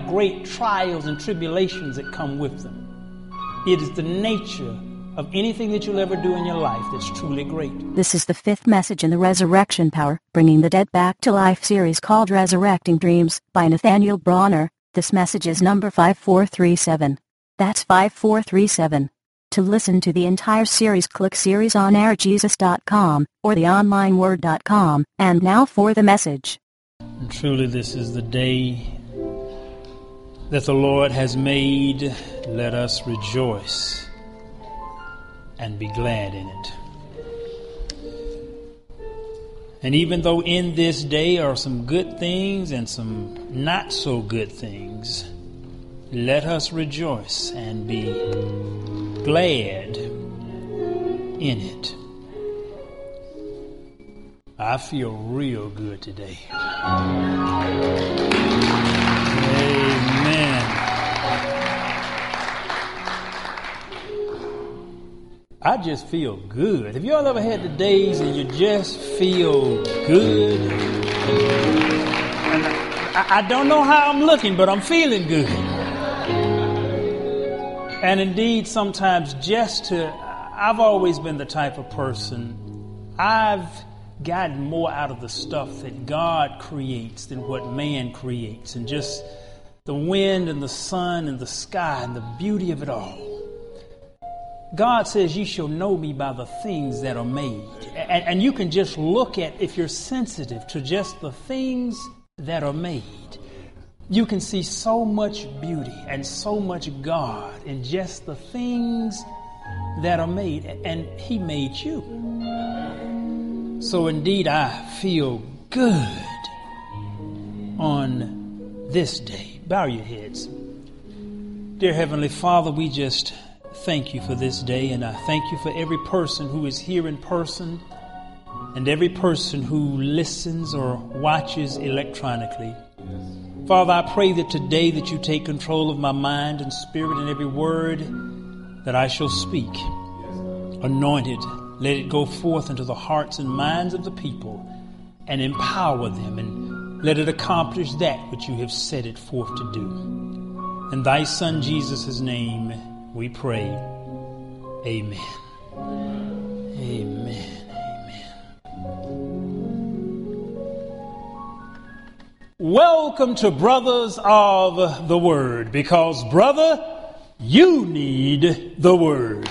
have great trials and tribulations that come with them. It is the nature of anything that you'll ever do in your life that's truly great. This is the fifth message in the Resurrection Power, Bringing the Dead Back to Life series called Resurrecting Dreams by Nathaniel Bronner. This message is number 5437. That's 5437. To listen to the entire series click seriesonairjesus.com or theonlineword.com. And now for the message. And truly this is the day that the Lord has made. Let us rejoice and be glad in it. And even though in this day are some good things and some not so good things, let us rejoice and be glad in it. I feel real good today. I just feel good. Have you all ever had the days and you just feel good? I, I don't know how I'm looking, but I'm feeling good. And indeed, sometimes just to, I've always been the type of person, I've gotten more out of the stuff that God creates than what man creates. And just the wind and the sun and the sky and the beauty of it all. God says, You shall know me by the things that are made. And, and, you can just look at, if you're sensitive to just the things that are made, you can see so much beauty and so much God in just the things that are made. And He made you. So indeed, I feel good on this day. Bow your heads. Dear Heavenly Father, we just thank you for this day, and I thank you for every person who is here in person and every person who listens or watches electronically. Father, I pray that today that you take control of my mind and spirit and every word that I shall speak. Anointed, let it go forth into the hearts and minds of the people and empower them and let it accomplish that which you have set it forth to do. In thy son Jesus' name, we pray. Amen. Amen. Amen. Welcome to Brothers of the Word, because, brother, you need the Word.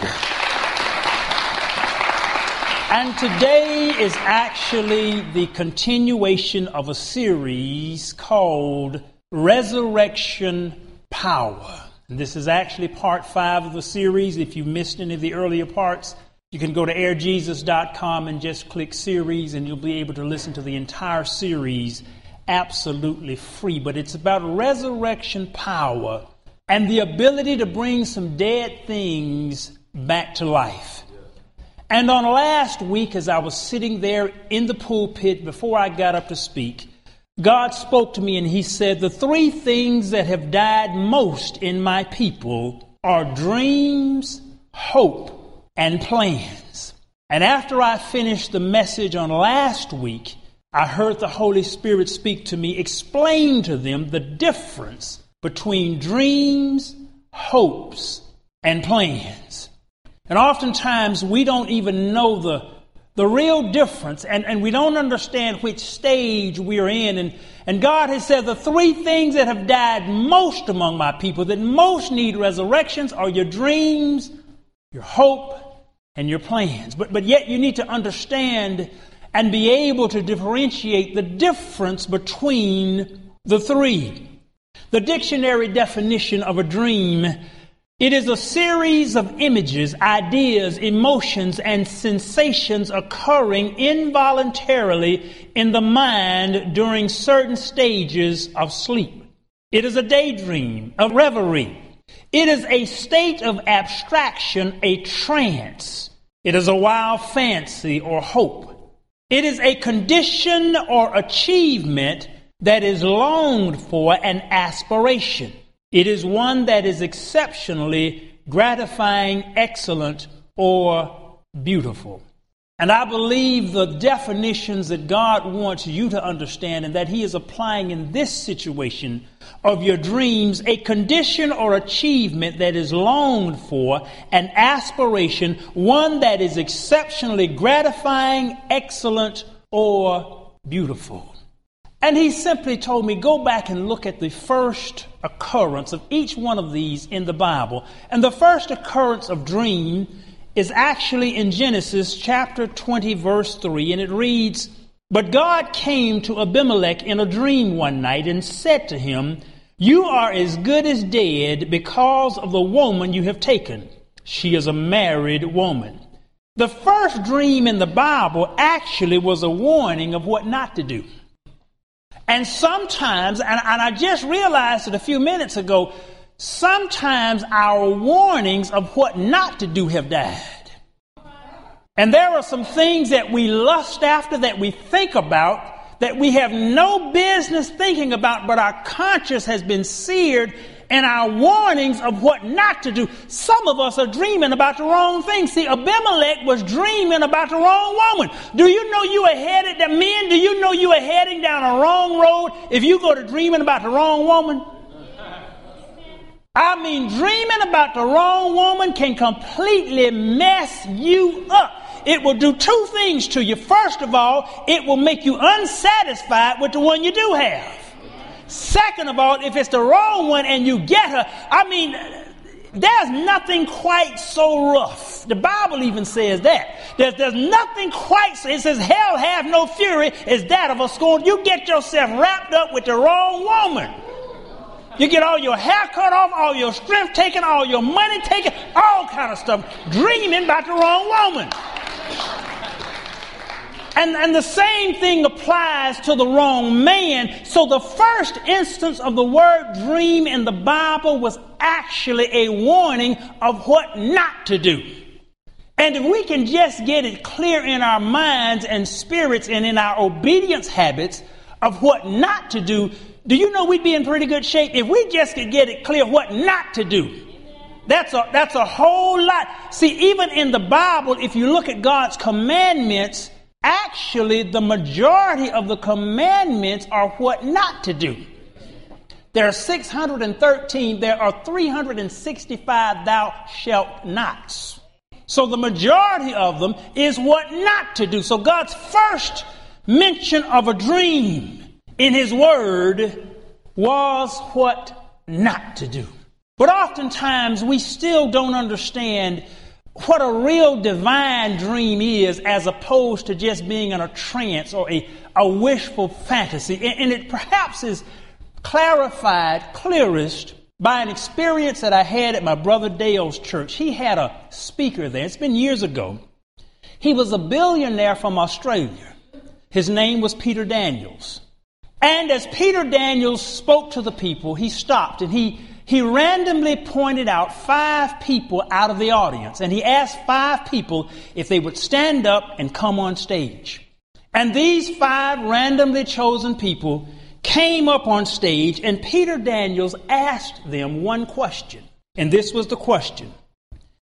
And today is actually the continuation of a series called Resurrection Power. And this is actually part five of the series. If you missed any of the earlier parts, you can go to airjesus.com and just click series, and you'll be able to listen to the entire series absolutely free. But it's about resurrection power and the ability to bring some dead things back to life. And on last week, as I was sitting there in the pulpit before I got up to speak, God spoke to me and He said, The three things that have died most in my people are dreams, hope, and plans. And after I finished the message on last week, I heard the Holy Spirit speak to me, explain to them the difference between dreams, hopes, and plans. And oftentimes we don't even know the the real difference, and, and we don't understand which stage we are in. And, and God has said the three things that have died most among my people, that most need resurrections, are your dreams, your hope, and your plans. But, but yet you need to understand and be able to differentiate the difference between the three. The dictionary definition of a dream it is a series of images, ideas, emotions, and sensations occurring involuntarily in the mind during certain stages of sleep. It is a daydream, a reverie. It is a state of abstraction, a trance. It is a wild fancy or hope. It is a condition or achievement that is longed for, an aspiration. It is one that is exceptionally gratifying, excellent, or beautiful. And I believe the definitions that God wants you to understand and that He is applying in this situation of your dreams a condition or achievement that is longed for, an aspiration, one that is exceptionally gratifying, excellent, or beautiful. And he simply told me, go back and look at the first occurrence of each one of these in the Bible. And the first occurrence of dream is actually in Genesis chapter 20, verse 3, and it reads, But God came to Abimelech in a dream one night and said to him, You are as good as dead because of the woman you have taken. She is a married woman. The first dream in the Bible actually was a warning of what not to do. And sometimes, and, and I just realized it a few minutes ago, sometimes our warnings of what not to do have died. And there are some things that we lust after, that we think about, that we have no business thinking about, but our conscience has been seared and our warnings of what not to do. Some of us are dreaming about the wrong thing. See, Abimelech was dreaming about the wrong woman. Do you know you are headed, the men, do you know you are heading down a wrong road if you go to dreaming about the wrong woman? I mean, dreaming about the wrong woman can completely mess you up. It will do two things to you. First of all, it will make you unsatisfied with the one you do have. Second of all, if it's the wrong one and you get her, I mean, there's nothing quite so rough. The Bible even says that. There's, there's nothing quite so, it says, hell have no fury is that of a scorn. You get yourself wrapped up with the wrong woman. You get all your hair cut off, all your strength taken, all your money taken, all kind of stuff, dreaming about the wrong woman. And, and the same thing applies to the wrong man. So the first instance of the word dream in the Bible was actually a warning of what not to do. And if we can just get it clear in our minds and spirits and in our obedience habits of what not to do, do you know we'd be in pretty good shape if we just could get it clear what not to do? That's a, that's a whole lot. See, even in the Bible, if you look at God's commandments, actually the majority of the commandments are what not to do. There are 613, there are 365 thou shalt nots. So the majority of them is what not to do. So God's first mention of a dream in His Word was what not to do. But oftentimes we still don't understand what a real divine dream is as opposed to just being in a trance or a, a wishful fantasy. And, and it perhaps is clarified clearest by an experience that I had at my brother Dale's church. He had a speaker there. It's been years ago. He was a billionaire from Australia. His name was Peter Daniels. And as Peter Daniels spoke to the people, he stopped and he he randomly pointed out five people out of the audience, and he asked five people if they would stand up and come on stage. And these five randomly chosen people came up on stage, and Peter Daniels asked them one question. And this was the question.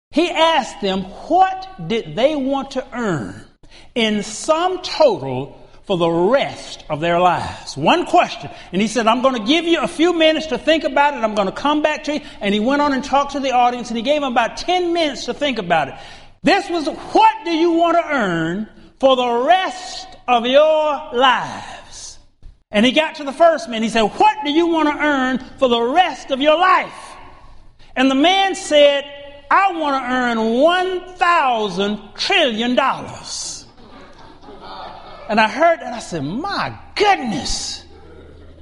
He asked them, What did they want to earn in sum total for the rest of their lives. One question. And he said, I'm going to give you a few minutes to think about it. I'm going to come back to you. And he went on and talked to the audience and he gave them about 10 minutes to think about it. This was what do you want to earn for the rest of your lives? And he got to the first man. He said, What do you want to earn for the rest of your life? And the man said, I want to earn 1,000 trillion dollars. And I heard and I said, My goodness.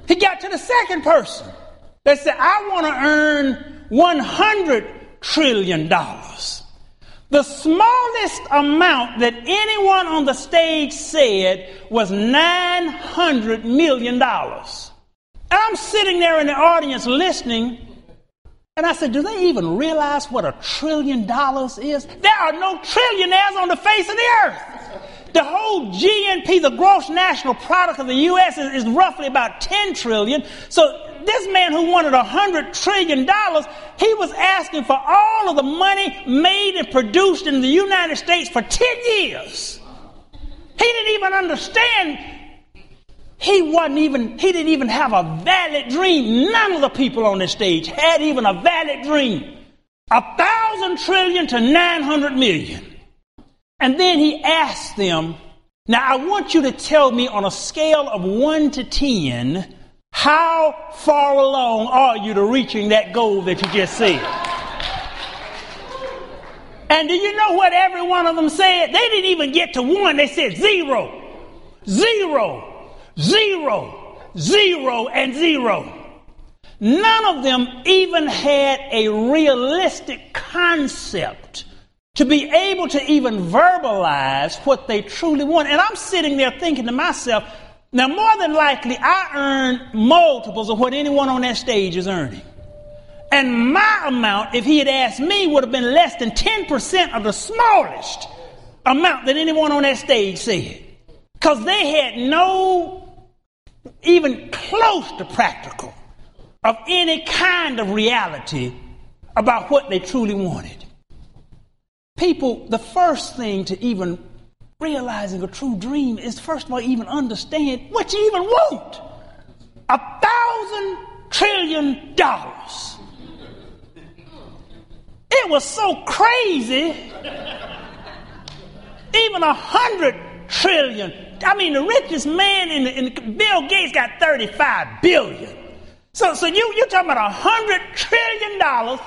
He got to the second person that said, I want to earn $100 trillion. The smallest amount that anyone on the stage said was $900 million. And I'm sitting there in the audience listening, and I said, Do they even realize what a trillion dollars is? There are no trillionaires on the face of the earth. The whole GNP, the gross national product of the U.S., is, is roughly about 10 trillion. So this man who wanted a hundred trillion dollars, he was asking for all of the money made and produced in the United States for 10 years. He didn't even understand. He wasn't even, he didn't even have a valid dream. None of the people on this stage had even a valid dream. A thousand trillion to 900 million. And then he asked them, now I want you to tell me on a scale of one to 10, how far along are you to reaching that goal that you just said? And do you know what every one of them said? They didn't even get to one. They said zero, zero, zero, zero, and zero. None of them even had a realistic concept to be able to even verbalize what they truly want. And I'm sitting there thinking to myself, now more than likely I earn multiples of what anyone on that stage is earning. And my amount, if he had asked me, would have been less than 10% of the smallest amount that anyone on that stage said. Because they had no, even close to practical, of any kind of reality about what they truly wanted. People, the first thing to even realizing a true dream is, first of all, even understand what you even want. A thousand trillion dollars. It was so crazy. Even a hundred trillion. I mean, the richest man in, the, in Bill Gates got 35 billion. So, so you, you're talking about a hundred trillion dollars,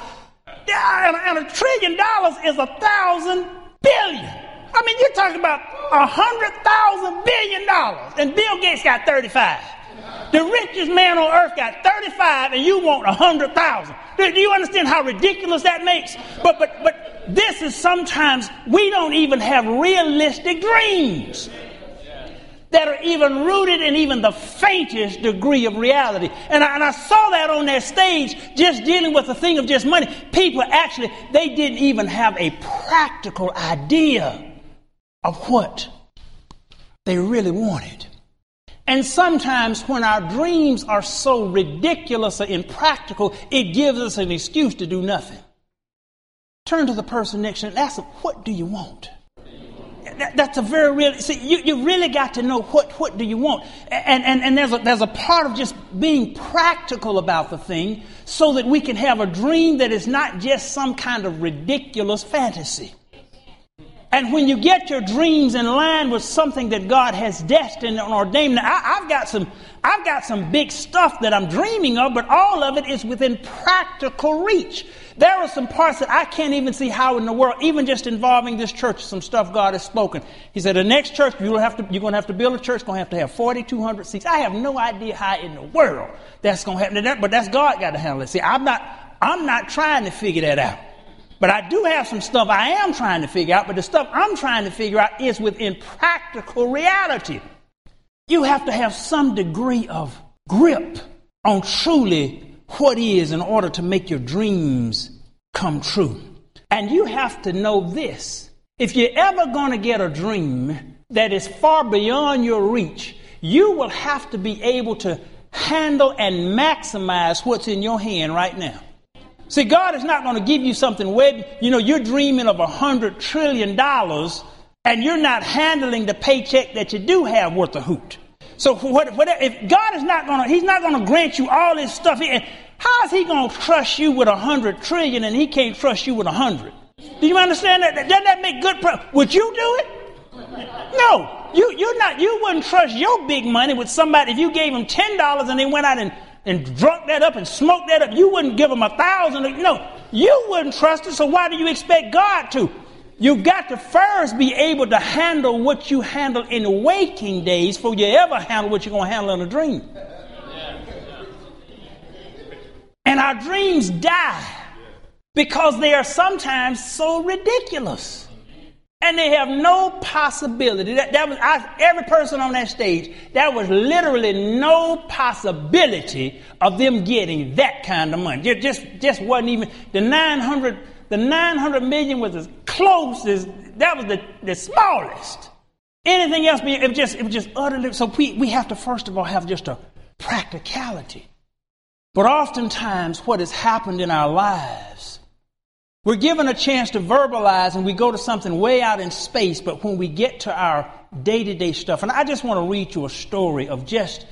and, a trillion dollars is a thousand billion. I mean, you're talking about a hundred thousand billion dollars, and Bill Gates got 35. The richest man on earth got 35 and you want a 100,000. Do you understand how ridiculous that makes? But, but, but this is sometimes we don't even have realistic dreams that are even rooted in even the faintest degree of reality. And I, and I saw that on that stage just dealing with the thing of just money. People actually, they didn't even have a practical idea of what they really wanted. And sometimes when our dreams are so ridiculous or impractical, it gives us an excuse to do nothing. Turn to the person next to you and ask them, what do you want? That, that's a very real, see, you, you really got to know what, what do you want. And, and, and there's, a, there's a part of just being practical about the thing so that we can have a dream that is not just some kind of ridiculous fantasy. And when you get your dreams in line with something that God has destined and ordained, now I, have got some, I've got some big stuff that I'm dreaming of, but all of it is within practical reach. There are some parts that I can't even see how in the world, even just involving this church, some stuff God has spoken. He said, the next church, you'll have to, you're going to have to build a church, going to have to have 4,200 seats. I have no idea how in the world that's going to happen, but that's God got to handle it. See, I'm not, I'm not trying to figure that out. But I do have some stuff I am trying to figure out, but the stuff I'm trying to figure out is within practical reality. You have to have some degree of grip on truly what is in order to make your dreams come true. And you have to know this. If you're ever going to get a dream that is far beyond your reach, you will have to be able to handle and maximize what's in your hand right now. See, God is not going to give you something where, you know, you're dreaming of a hundred trillion dollars and you're not handling the paycheck that you do have worth a hoot. So what, what, if God is not going to, He's not going to grant you all this stuff, how is He going to trust you with a hundred trillion and He can't trust you with a hundred? Do you understand that? Doesn't that make good? Pro- Would you do it? No, you you're not. You wouldn't trust your big money with somebody if you gave them ten dollars and they went out and and drunk that up and smoked that up, you wouldn't give them a thousand. No, you wouldn't trust it, so why do you expect God to? You've got to first be able to handle what you handle in waking days before you ever handle what you're going to handle in a dream. And our dreams die because they are sometimes so ridiculous. And they have no possibility. That, that was I, every person on that stage. There was literally no possibility of them getting that kind of money. It just just wasn't even the nine hundred. The nine hundred million was as close as that was the, the smallest. Anything else, it just it was just utterly. So we we have to first of all have just a practicality. But oftentimes, what has happened in our lives we're given a chance to verbalize and we go to something way out in space, but when we get to our day to day stuff. And I just want to read you a story of just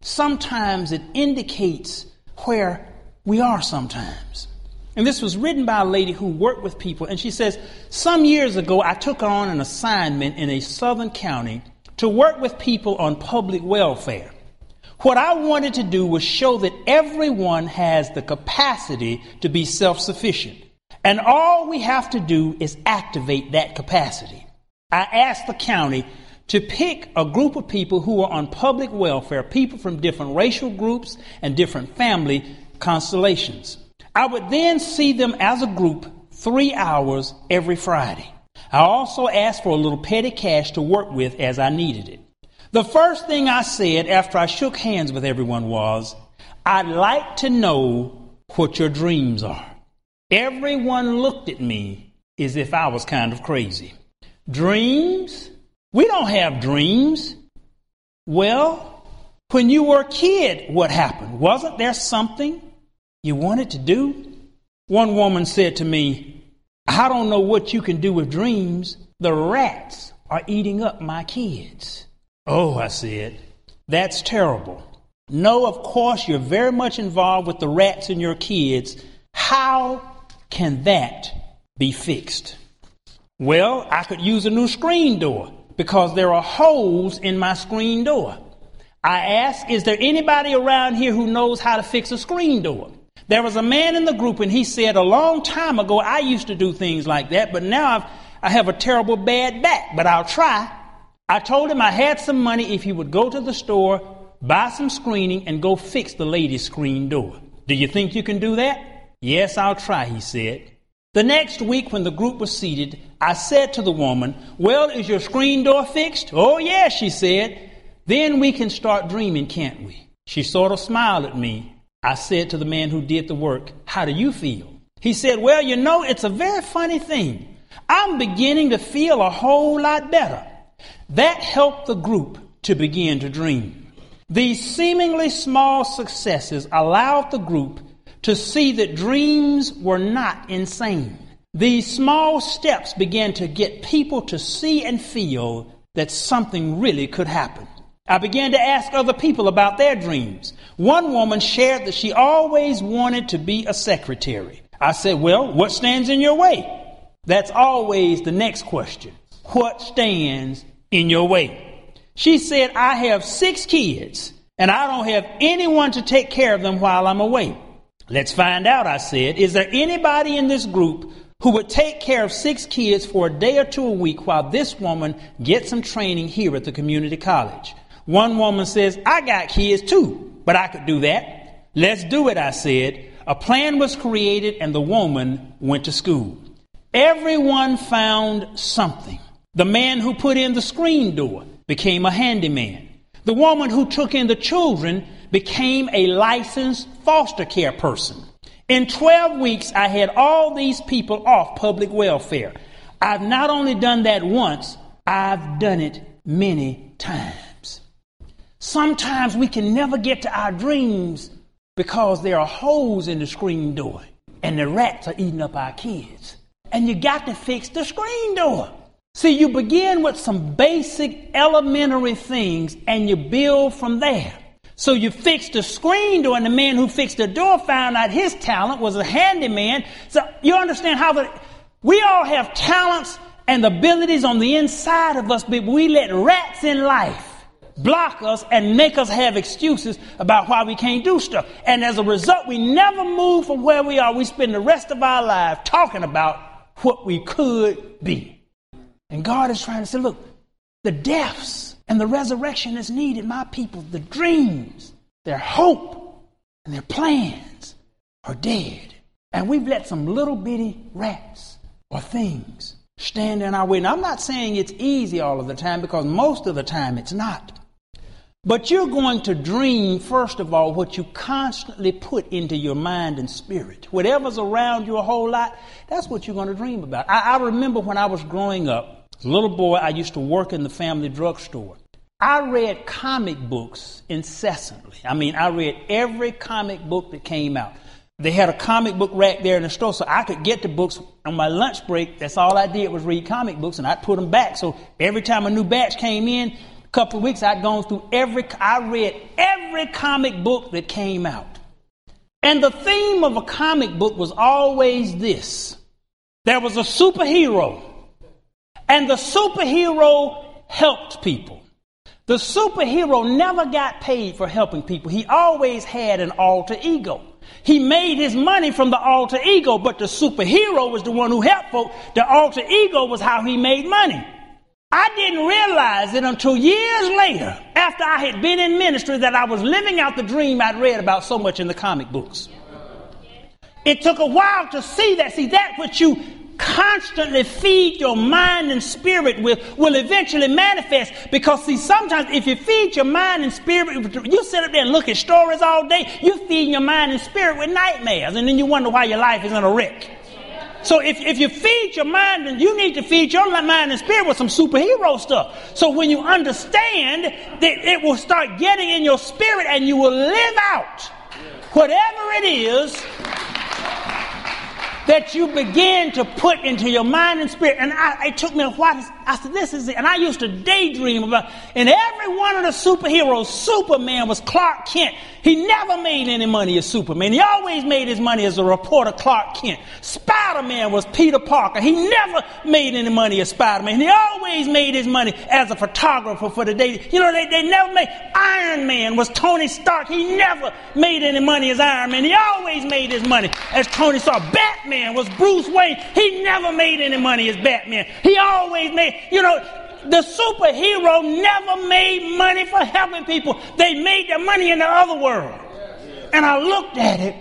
sometimes it indicates where we are sometimes. And this was written by a lady who worked with people. And she says, Some years ago, I took on an assignment in a southern county to work with people on public welfare. What I wanted to do was show that everyone has the capacity to be self sufficient. And all we have to do is activate that capacity. I asked the county to pick a group of people who are on public welfare, people from different racial groups and different family constellations. I would then see them as a group three hours every Friday. I also asked for a little petty cash to work with as I needed it. The first thing I said after I shook hands with everyone was, I'd like to know what your dreams are. Everyone looked at me as if I was kind of crazy. Dreams? We don't have dreams. Well, when you were a kid, what happened? Wasn't there something you wanted to do? One woman said to me, I don't know what you can do with dreams. The rats are eating up my kids. Oh, I said, that's terrible. No, of course, you're very much involved with the rats and your kids. How can that be fixed? Well, I could use a new screen door because there are holes in my screen door. I asked, is there anybody around here who knows how to fix a screen door? There was a man in the group and he said, a long time ago, I used to do things like that, but now I've, I have a terrible bad back, but I'll try. I told him I had some money if he would go to the store, buy some screening, and go fix the lady's screen door. Do you think you can do that? Yes, I'll try, he said. The next week, when the group was seated, I said to the woman, Well, is your screen door fixed? Oh, yes, she said. Then we can start dreaming, can't we? She sort of smiled at me I said to the man who did the work, How do you feel? He said, Well, you know, it's a very funny thing. I'm beginning to feel a whole lot better. That helped the group to begin to dream. These seemingly small successes allowed the group to see that dreams were not insane. These small steps began to get people to see and feel that something really could happen. I began to ask other people about their dreams. One woman shared that she always wanted to be a secretary. I said, Well, what stands in your way? That's always the next question. What stands in your way? She said, I have six kids and I don't have anyone to take care of them while I'm away. Let's find out, I said. Is there anybody in this group who would take care of six kids for a day or two a week while this woman gets some training here at the community college? One woman says, I got kids too, but I could do that. Let's do it, I said. A plan was created and the woman went to school. Everyone found something. The man who put in the screen door became a handyman. The woman who took in the children became a licensed foster care person. In 12 weeks, I had all these people off public welfare. I've not only done that once, I've done it many times. Sometimes we can never get to our dreams because there are holes in the screen door and the rats are eating up our kids. And you got to fix the screen door. See, you begin with some basic elementary things and you build from there. So you fixed the screen door, and the man who fixed the door found out his talent was a handyman. So you understand how the, we all have talents and abilities on the inside of us, but we let rats in life block us and make us have excuses about why we can't do stuff. And as a result, we never move from where we are. We spend the rest of our life talking about what we could be. And God is trying to say, look, the deaths and the resurrection is needed. My people, the dreams, their hope, and their plans are dead. And we've let some little bitty rats or things stand in our way. Now, I'm not saying it's easy all of the time because most of the time it's not. But you're going to dream, first of all, what you constantly put into your mind and spirit. Whatever's around you a whole lot, that's what you're going to dream about. I, I remember when I was growing up, as a little boy, I used to work in the family drugstore. I read comic books incessantly. I mean, I read every comic book that came out. They had a comic book rack there in the store, so I could get the books on my lunch break. That's all I did was read comic books, and I'd put them back. So every time a new batch came in, a couple of weeks, I'd gone through every, I read every comic book that came out. And the theme of a comic book was always this there was a superhero, and the superhero helped people. The superhero never got paid for helping people, he always had an alter ego. He made his money from the alter ego, but the superhero was the one who helped folk. The alter ego was how he made money. I didn't realize it until years later, after I had been in ministry, that I was living out the dream I'd read about so much in the comic books. It took a while to see that. See, that which you constantly feed your mind and spirit with will eventually manifest. Because, see, sometimes if you feed your mind and spirit, you sit up there and look at stories all day, you feed your mind and spirit with nightmares, and then you wonder why your life is in a wreck. So if, if you feed your mind, then you need to feed your mind and spirit with some superhero stuff. So when you understand that it will start getting in your spirit and you will live out whatever it is that you begin to put into your mind and spirit. And I, it took me a while. I said, this is it. And I used to daydream about, and every one of the superheroes, Superman was Clark Kent. He never made any money as Superman. He always made his money as a reporter, Clark Kent. Spider-Man was Peter Parker. He never made any money as Spider-Man. He always made his money as a photographer for the day. You know, they, they never made, Iron Man was Tony Stark. He never made any money as Iron Man. He always made his money as Tony Stark. Batman was Bruce Wayne. He never made any money as Batman. He always made, you know, the superhero never made money for helping people. They made their money in the other world. And I looked at it.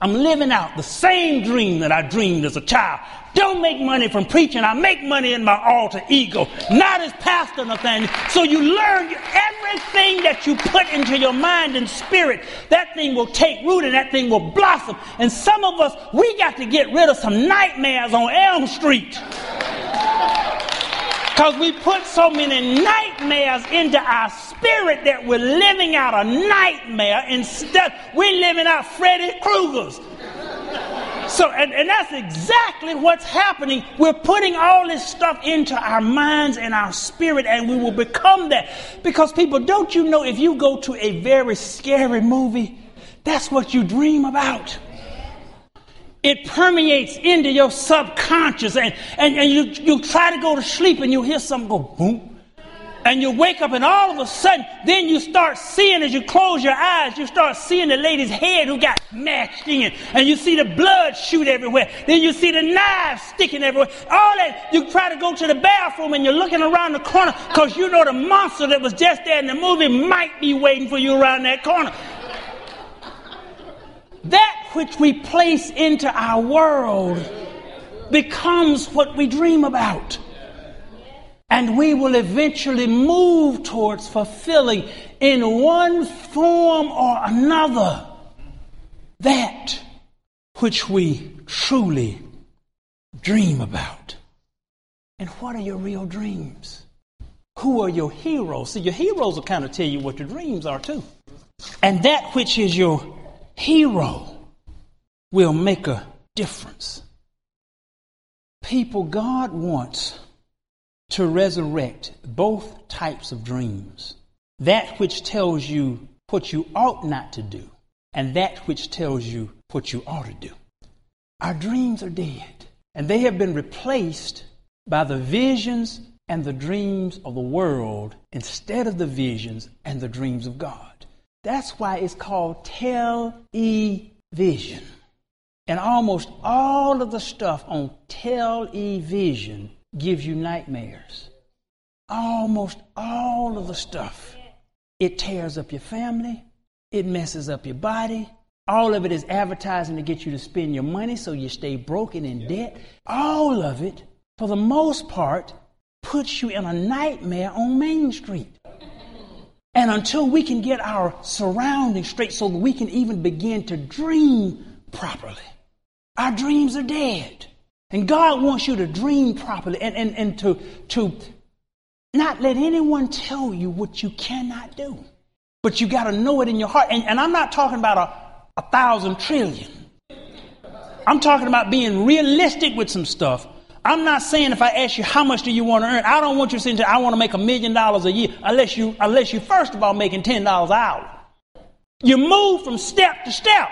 I'm living out the same dream that I dreamed as a child. Don't make money from preaching. I make money in my alter ego, not as Pastor Nathaniel. So you learn everything that you put into your mind and spirit, that thing will take root and that thing will blossom. And some of us, we got to get rid of some nightmares on Elm Street. Because we put so many nightmares into our spirit that we're living out a nightmare instead. We're living out Freddy Krueger's. So, and, and that's exactly what's happening. We're putting all this stuff into our minds and our spirit, and we will become that. Because, people, don't you know if you go to a very scary movie, that's what you dream about it permeates into your subconscious and, and, and you, you try to go to sleep and you hear something go boom. And you wake up and all of a sudden then you start seeing as you close your eyes you start seeing the lady's head who got mashed in. And you see the blood shoot everywhere. Then you see the knives sticking everywhere. All that you try to go to the bathroom and you're looking around the corner because you know the monster that was just there in the movie might be waiting for you around that corner. That which we place into our world becomes what we dream about. And we will eventually move towards fulfilling in one form or another that which we truly dream about. And what are your real dreams? Who are your heroes? See, your heroes will kind of tell you what your dreams are too. And that which is your hero will make a difference. People, God wants to resurrect both types of dreams that which tells you what you ought not to do, and that which tells you what you ought to do. Our dreams are dead, and they have been replaced by the visions and the dreams of the world instead of the visions and the dreams of God. That's why it's called television. And almost all of the stuff on television gives you nightmares. Almost all of the stuff. It tears up your family, it messes up your body. All of it is advertising to get you to spend your money so you stay broken in debt. All of it, for the most part, puts you in a nightmare on Main Street. And until we can get our surroundings straight so that we can even begin to dream properly, our dreams are dead. And God wants you to dream properly and, and, and to, to not let anyone tell you what you cannot do. But you got to know it in your heart. And, and I'm not talking about a, a thousand trillion. I'm talking about being realistic with some stuff. I'm not saying if I ask you how much do you want to earn, I don't want you to say I want to make a million dollars a year unless you unless you first of all making ten dollars an hour. You move from step to step.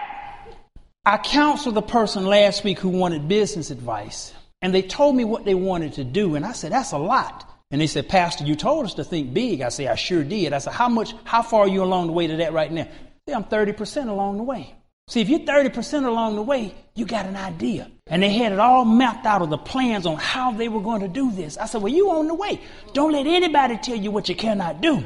I counseled a person last week who wanted business advice, and they told me what they wanted to do, and I said, That's a lot. And they said, Pastor, you told us to think big. I said, I sure did. I said, How much, how far are you along the way to that right now? Say, I'm 30% along the way. See, if you're 30% along the way, you got an idea. And they had it all mapped out of the plans on how they were going to do this. I said, Well, you on the way. Don't let anybody tell you what you cannot do.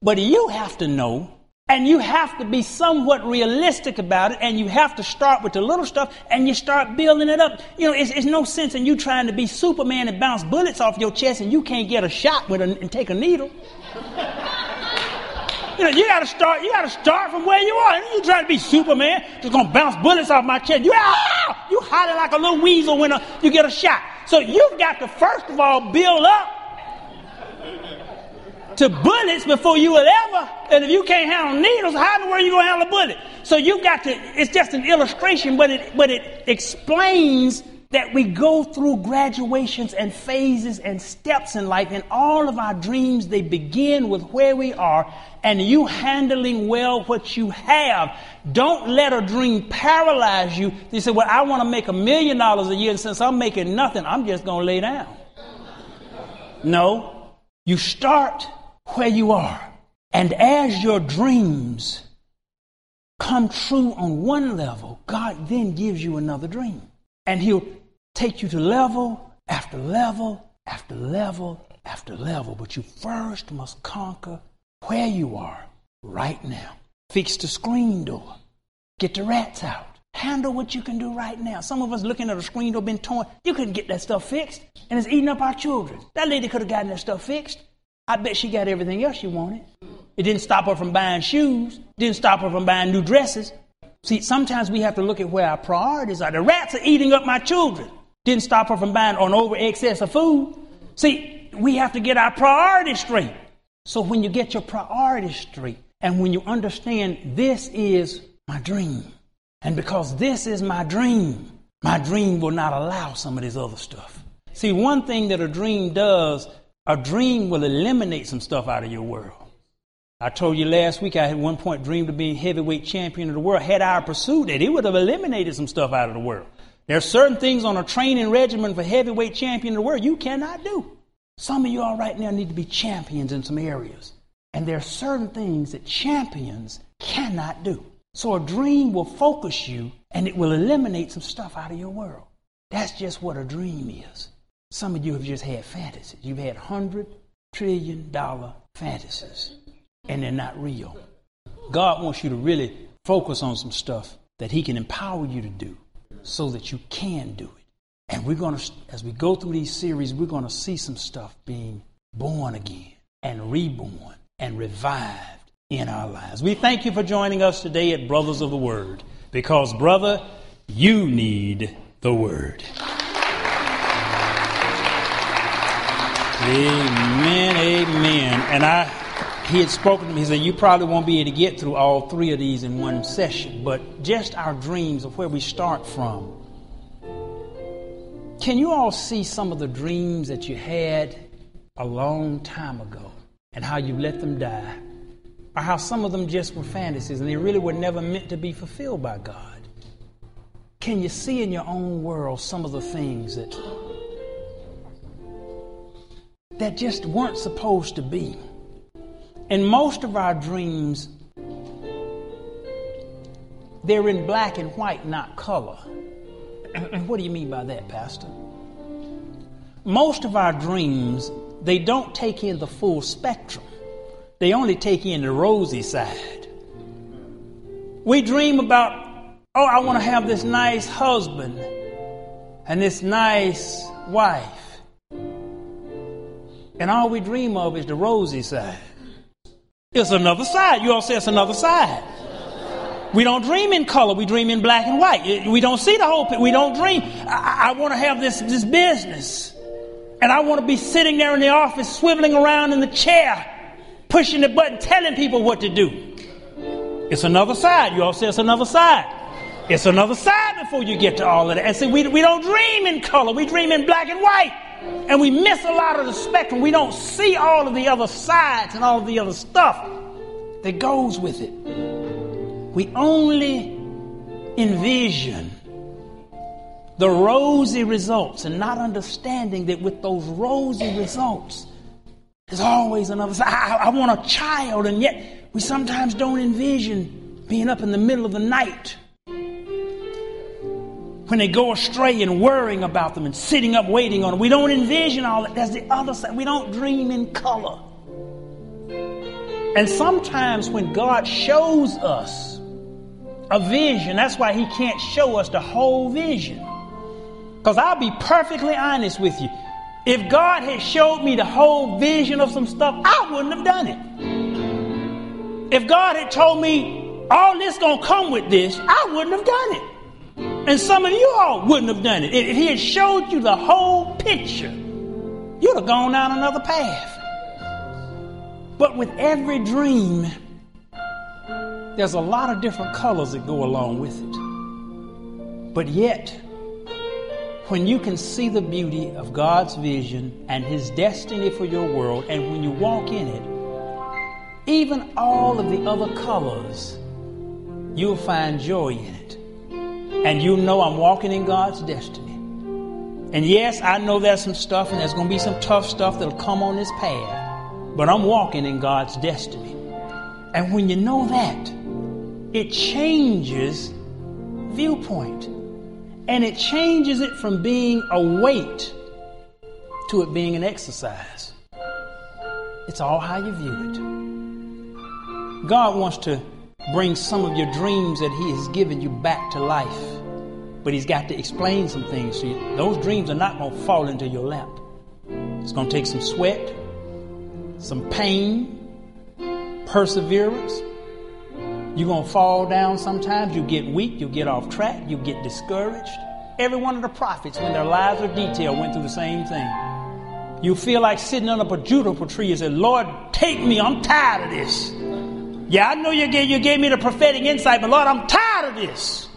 But you have to know, and you have to be somewhat realistic about it, and you have to start with the little stuff and you start building it up. You know, it's, it's no sense in you trying to be Superman and bounce bullets off your chest and you can't get a shot with a, and take a needle. You know, you gotta start, you gotta start from where you are. And you trying to be Superman, just gonna bounce bullets off my chest. You, ah! you holler like a little weasel when a, uh, you get a shot. So you've got to first of all build up to bullets before you will ever. And if you can't handle needles, how in the world are you gonna handle a bullet? So you've got to. It's just an illustration, but it but it explains that we go through graduations and phases and steps in life, and all of our dreams, they begin with where we are and you handling well what you have. Don't let a dream paralyze you. You say, Well, I want to make a million dollars a year, and since I'm making nothing, I'm just going to lay down. No, you start where you are. And as your dreams come true on one level, God then gives you another dream. And He'll take you to level after level after level after level. But you first must conquer where you are right now. Fix the screen door. Get the rats out. Handle what you can do right now. Some of us looking at a screen door been torn. You couldn't get that stuff fixed, and it's eating up our children. That lady could have gotten that stuff fixed. I bet she got everything else she wanted. It didn't stop her from buying shoes. Didn't stop her from buying new dresses. See, sometimes we have to look at where our priorities are. The rats are eating up my children. Didn't stop her from buying an over excess of food. See, we have to get our priorities straight. So when you get your priorities straight and when you understand this is my dream, and because this is my dream, my dream will not allow some of this other stuff. See, one thing that a dream does, a dream will eliminate some stuff out of your world. I told you last week I had one point dreamed of being heavyweight champion of the world. Had I pursued it, it would have eliminated some stuff out of the world. There are certain things on a training regimen for heavyweight champion of the world you cannot do. Some of you all right now need to be champions in some areas. And there are certain things that champions cannot do. So a dream will focus you and it will eliminate some stuff out of your world. That's just what a dream is. Some of you have just had fantasies. You've had hundred trillion dollar fantasies, and they're not real. God wants you to really focus on some stuff that He can empower you to do so that you can do it. And we're going to, as we go through these series, we're going to see some stuff being born again and reborn and revived in our lives. We thank you for joining us today at Brothers of the Word because, brother, you need the Word. Amen, amen. And I, he had spoken to me. He said, "You probably won't be able to get through all three of these in one session, but just our dreams of where we start from can you all see some of the dreams that you had a long time ago and how you let them die? Or how some of them just were fantasies and they really were never meant to be fulfilled by God? Can you see in your own world some of the things that that just weren't supposed to be? And most of our dreams they're in black and white, not color. And what do you mean by that, Pastor? Most of our dreams, they don't take in the full spectrum. They only take in the rosy side. We dream about, oh, I want to have this nice husband and this nice wife. And all we dream of is the rosy side. It's another side. You all say it's another side. We don't dream in color. We dream in black and white. We don't see the whole picture. We don't dream. I, I want to have this, this business. And I want to be sitting there in the office, swiveling around in the chair, pushing the button, telling people what to do. It's another side. You all say it's another side. It's another side before you get to all of that. And see, we, we don't dream in color, we dream in black and white. And we miss a lot of the spectrum. We don't see all of the other sides and all of the other stuff that goes with it. We only envision the rosy results and not understanding that with those rosy results, there's always another side. I, I want a child, and yet we sometimes don't envision being up in the middle of the night when they go astray and worrying about them and sitting up waiting on them. We don't envision all that. There's the other side. We don't dream in color. And sometimes when God shows us a vision, that's why He can't show us the whole vision. Because I'll be perfectly honest with you. If God had showed me the whole vision of some stuff, I wouldn't have done it. If God had told me all this gonna come with this, I wouldn't have done it. And some of you all wouldn't have done it. If he had showed you the whole picture, you'd have gone down another path. But with every dream, there's a lot of different colors that go along with it. But yet, when you can see the beauty of God's vision and His destiny for your world, and when you walk in it, even all of the other colors, you'll find joy in it and you know I'm walking in God's destiny. And yes, I know there's some stuff and there's going to be some tough stuff that'll come on this path, but I'm walking in God's destiny. And when you know that, it changes viewpoint. And it changes it from being a weight to it being an exercise. It's all how you view it. God wants to bring some of your dreams that He has given you back to life. But He's got to explain some things to you. Those dreams are not going to fall into your lap. It's going to take some sweat, some pain, perseverance. You're going to fall down sometimes. You get weak. You get off track. You get discouraged. Every one of the prophets, when their lives are detailed, went through the same thing. You feel like sitting under a juniper tree and say, Lord, take me. I'm tired of this. Yeah, I know you gave, you gave me the prophetic insight, but Lord, I'm tired of this.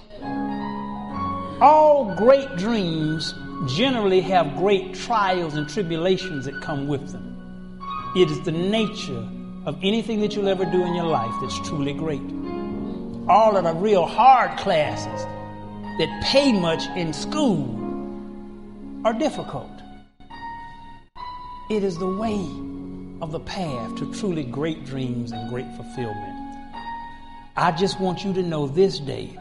All great dreams generally have great trials and tribulations that come with them. It is the nature of anything that you'll ever do in your life that's truly great. All of the real hard classes that pay much in school are difficult. It is the way of the path to truly great dreams and great fulfillment. I just want you to know this day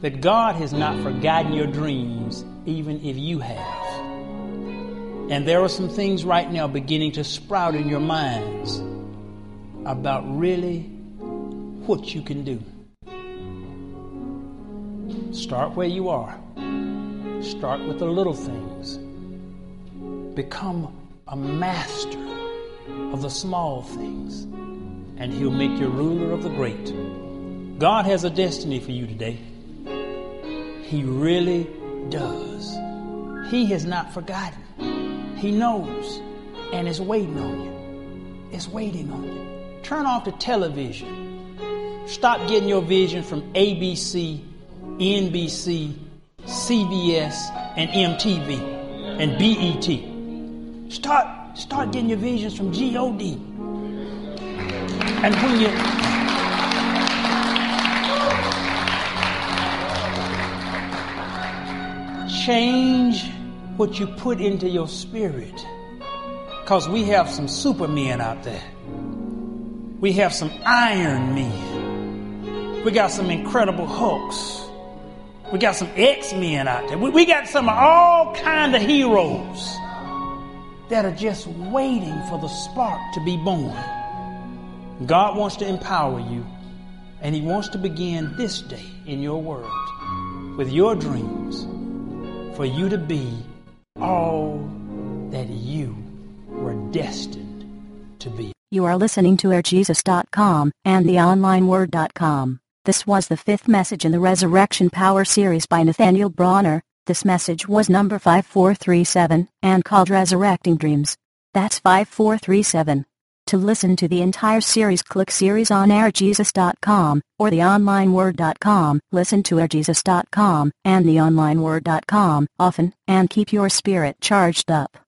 that God has not forgotten your dreams, even if you have. And there are some things right now beginning to sprout in your minds about really what you can do. Start where you are. Start with the little things. Become a master of the small things, and He'll make you ruler of the great. God has a destiny for you today. He really does. He has not forgotten. He knows and is waiting on you. Is waiting on you. Turn off the television. Stop getting your vision from ABC, NBC, CBS, and MTV and BET. Start, start getting your visions from G-O-D. And when you change what you put into your spirit, because we have some supermen out there. We have some Iron Men. We got some incredible Hulks. We got some X-Men out there. We, we got some all kind of heroes that are just waiting for the spark to be born. God wants to empower you, and He wants to begin this day in your world with your dreams for you to be all that you were destined to be. You are listening to airjesus.com and theonlineword.com. This was the fifth message in the Resurrection Power series by Nathaniel Bronner. This message was number 5437 and called Resurrecting Dreams. That's 5437. To listen to the entire series, click seriesonairjesus.com or theonlineword.com. Listen to airjesus.com and theonlineword.com often and keep your spirit charged up.